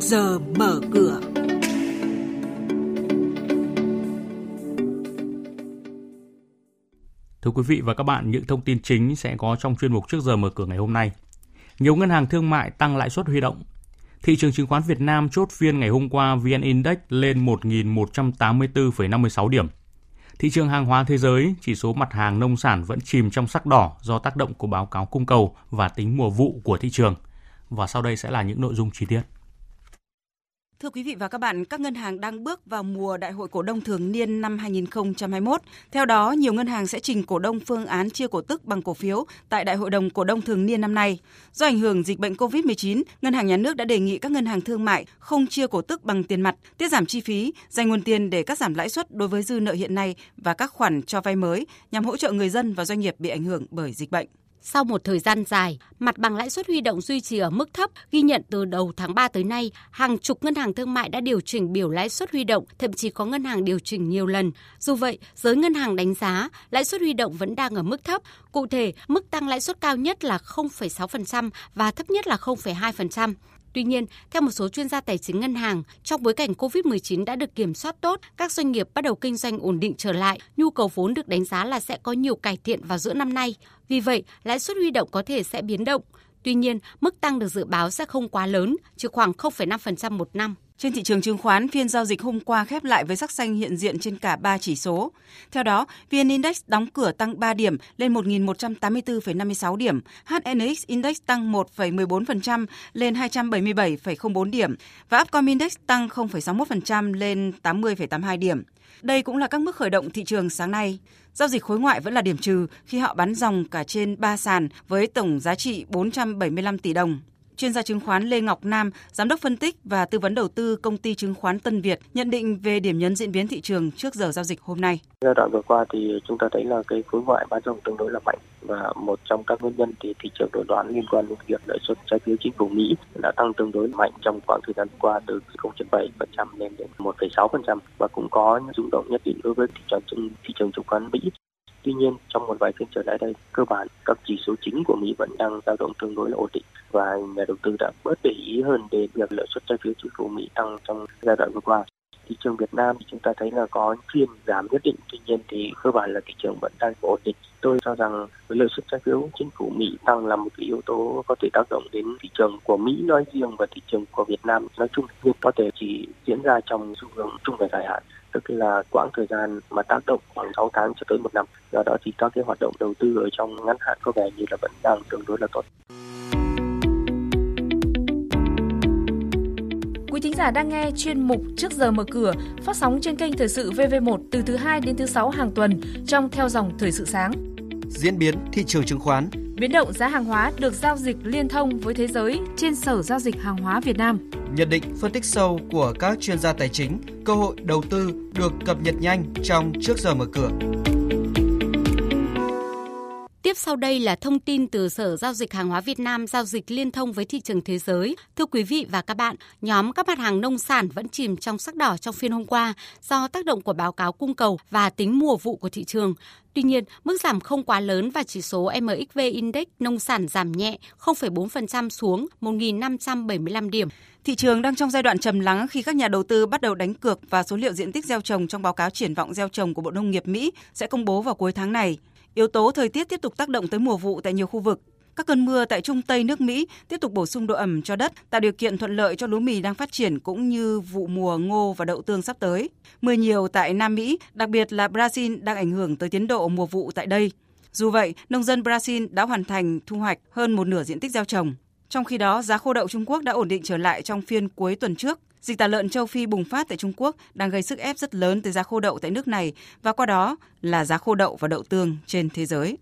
giờ mở cửa. Thưa quý vị và các bạn, những thông tin chính sẽ có trong chuyên mục trước giờ mở cửa ngày hôm nay. Nhiều ngân hàng thương mại tăng lãi suất huy động. Thị trường chứng khoán Việt Nam chốt phiên ngày hôm qua VN Index lên 1.184,56 điểm. Thị trường hàng hóa thế giới, chỉ số mặt hàng nông sản vẫn chìm trong sắc đỏ do tác động của báo cáo cung cầu và tính mùa vụ của thị trường. Và sau đây sẽ là những nội dung chi tiết. Thưa quý vị và các bạn, các ngân hàng đang bước vào mùa đại hội cổ đông thường niên năm 2021. Theo đó, nhiều ngân hàng sẽ trình cổ đông phương án chia cổ tức bằng cổ phiếu tại đại hội đồng cổ đông thường niên năm nay. Do ảnh hưởng dịch bệnh COVID-19, ngân hàng nhà nước đã đề nghị các ngân hàng thương mại không chia cổ tức bằng tiền mặt, tiết giảm chi phí, dành nguồn tiền để cắt giảm lãi suất đối với dư nợ hiện nay và các khoản cho vay mới nhằm hỗ trợ người dân và doanh nghiệp bị ảnh hưởng bởi dịch bệnh. Sau một thời gian dài, mặt bằng lãi suất huy động duy trì ở mức thấp ghi nhận từ đầu tháng 3 tới nay, hàng chục ngân hàng thương mại đã điều chỉnh biểu lãi suất huy động, thậm chí có ngân hàng điều chỉnh nhiều lần. Dù vậy, giới ngân hàng đánh giá lãi suất huy động vẫn đang ở mức thấp. Cụ thể, mức tăng lãi suất cao nhất là 0,6% và thấp nhất là 0,2%. Tuy nhiên, theo một số chuyên gia tài chính ngân hàng, trong bối cảnh COVID-19 đã được kiểm soát tốt, các doanh nghiệp bắt đầu kinh doanh ổn định trở lại, nhu cầu vốn được đánh giá là sẽ có nhiều cải thiện vào giữa năm nay. Vì vậy, lãi suất huy động có thể sẽ biến động. Tuy nhiên, mức tăng được dự báo sẽ không quá lớn, chỉ khoảng 0,5% một năm. Trên thị trường chứng khoán, phiên giao dịch hôm qua khép lại với sắc xanh hiện diện trên cả 3 chỉ số. Theo đó, VN Index đóng cửa tăng 3 điểm lên 1.184,56 điểm, HNX Index tăng 1,14% lên 277,04 điểm và Upcom Index tăng 0,61% lên 80,82 điểm. Đây cũng là các mức khởi động thị trường sáng nay. Giao dịch khối ngoại vẫn là điểm trừ khi họ bán dòng cả trên 3 sàn với tổng giá trị 475 tỷ đồng chuyên gia chứng khoán Lê Ngọc Nam, giám đốc phân tích và tư vấn đầu tư công ty chứng khoán Tân Việt nhận định về điểm nhấn diễn biến thị trường trước giờ giao dịch hôm nay. Giai đoạn vừa qua thì chúng ta thấy là cái khối ngoại bán dòng tương đối là mạnh và một trong các nguyên nhân thì thị trường đổi đoán liên quan đến việc lợi suất trái phiếu chính phủ Mỹ đã tăng tương đối mạnh trong khoảng thời gian qua từ 0,7% lên đến 1,6% và cũng có những rung động nhất định đối với thị trường thị trường chứng khoán Mỹ Tuy nhiên, trong một vài phiên trở lại đây, cơ bản các chỉ số chính của Mỹ vẫn đang dao động tương đối là ổn định và nhà đầu tư đã bớt để ý hơn về việc lợi suất trái phiếu chính phủ Mỹ tăng trong giai đoạn vừa qua. Thị trường Việt Nam thì chúng ta thấy là có phiên giảm nhất định, tuy nhiên thì cơ bản là thị trường vẫn đang ổn định. Tôi cho rằng với lợi suất trái phiếu chính phủ Mỹ tăng là một cái yếu tố có thể tác động đến thị trường của Mỹ nói riêng và thị trường của Việt Nam nói chung, nhưng có thể chỉ diễn ra trong xu hướng chung và dài hạn tức là quãng thời gian mà tác động khoảng 6 tháng cho tới một năm. Do đó thì các cái hoạt động đầu tư ở trong ngắn hạn có vẻ như là vẫn đang tương đối là tốt. Quý thính giả đang nghe chuyên mục Trước giờ mở cửa phát sóng trên kênh Thời sự VV1 từ thứ 2 đến thứ 6 hàng tuần trong theo dòng Thời sự sáng. Diễn biến thị trường chứng khoán Biến động giá hàng hóa được giao dịch liên thông với thế giới trên Sở Giao dịch Hàng hóa Việt Nam. Nhận định phân tích sâu của các chuyên gia tài chính, cơ hội đầu tư được cập nhật nhanh trong trước giờ mở cửa. Tiếp sau đây là thông tin từ Sở Giao dịch Hàng hóa Việt Nam giao dịch liên thông với thị trường thế giới. Thưa quý vị và các bạn, nhóm các mặt hàng nông sản vẫn chìm trong sắc đỏ trong phiên hôm qua do tác động của báo cáo cung cầu và tính mùa vụ của thị trường. Tuy nhiên, mức giảm không quá lớn và chỉ số MXV Index nông sản giảm nhẹ 0,4% xuống 1.575 điểm. Thị trường đang trong giai đoạn trầm lắng khi các nhà đầu tư bắt đầu đánh cược và số liệu diện tích gieo trồng trong báo cáo triển vọng gieo trồng của Bộ Nông nghiệp Mỹ sẽ công bố vào cuối tháng này. Yếu tố thời tiết tiếp tục tác động tới mùa vụ tại nhiều khu vực. Các cơn mưa tại Trung Tây nước Mỹ tiếp tục bổ sung độ ẩm cho đất, tạo điều kiện thuận lợi cho lúa mì đang phát triển cũng như vụ mùa ngô và đậu tương sắp tới. Mưa nhiều tại Nam Mỹ, đặc biệt là Brazil đang ảnh hưởng tới tiến độ mùa vụ tại đây. Dù vậy, nông dân Brazil đã hoàn thành thu hoạch hơn một nửa diện tích gieo trồng. Trong khi đó, giá khô đậu Trung Quốc đã ổn định trở lại trong phiên cuối tuần trước. Dịch tả lợn châu Phi bùng phát tại Trung Quốc đang gây sức ép rất lớn tới giá khô đậu tại nước này và qua đó là giá khô đậu và đậu tương trên thế giới.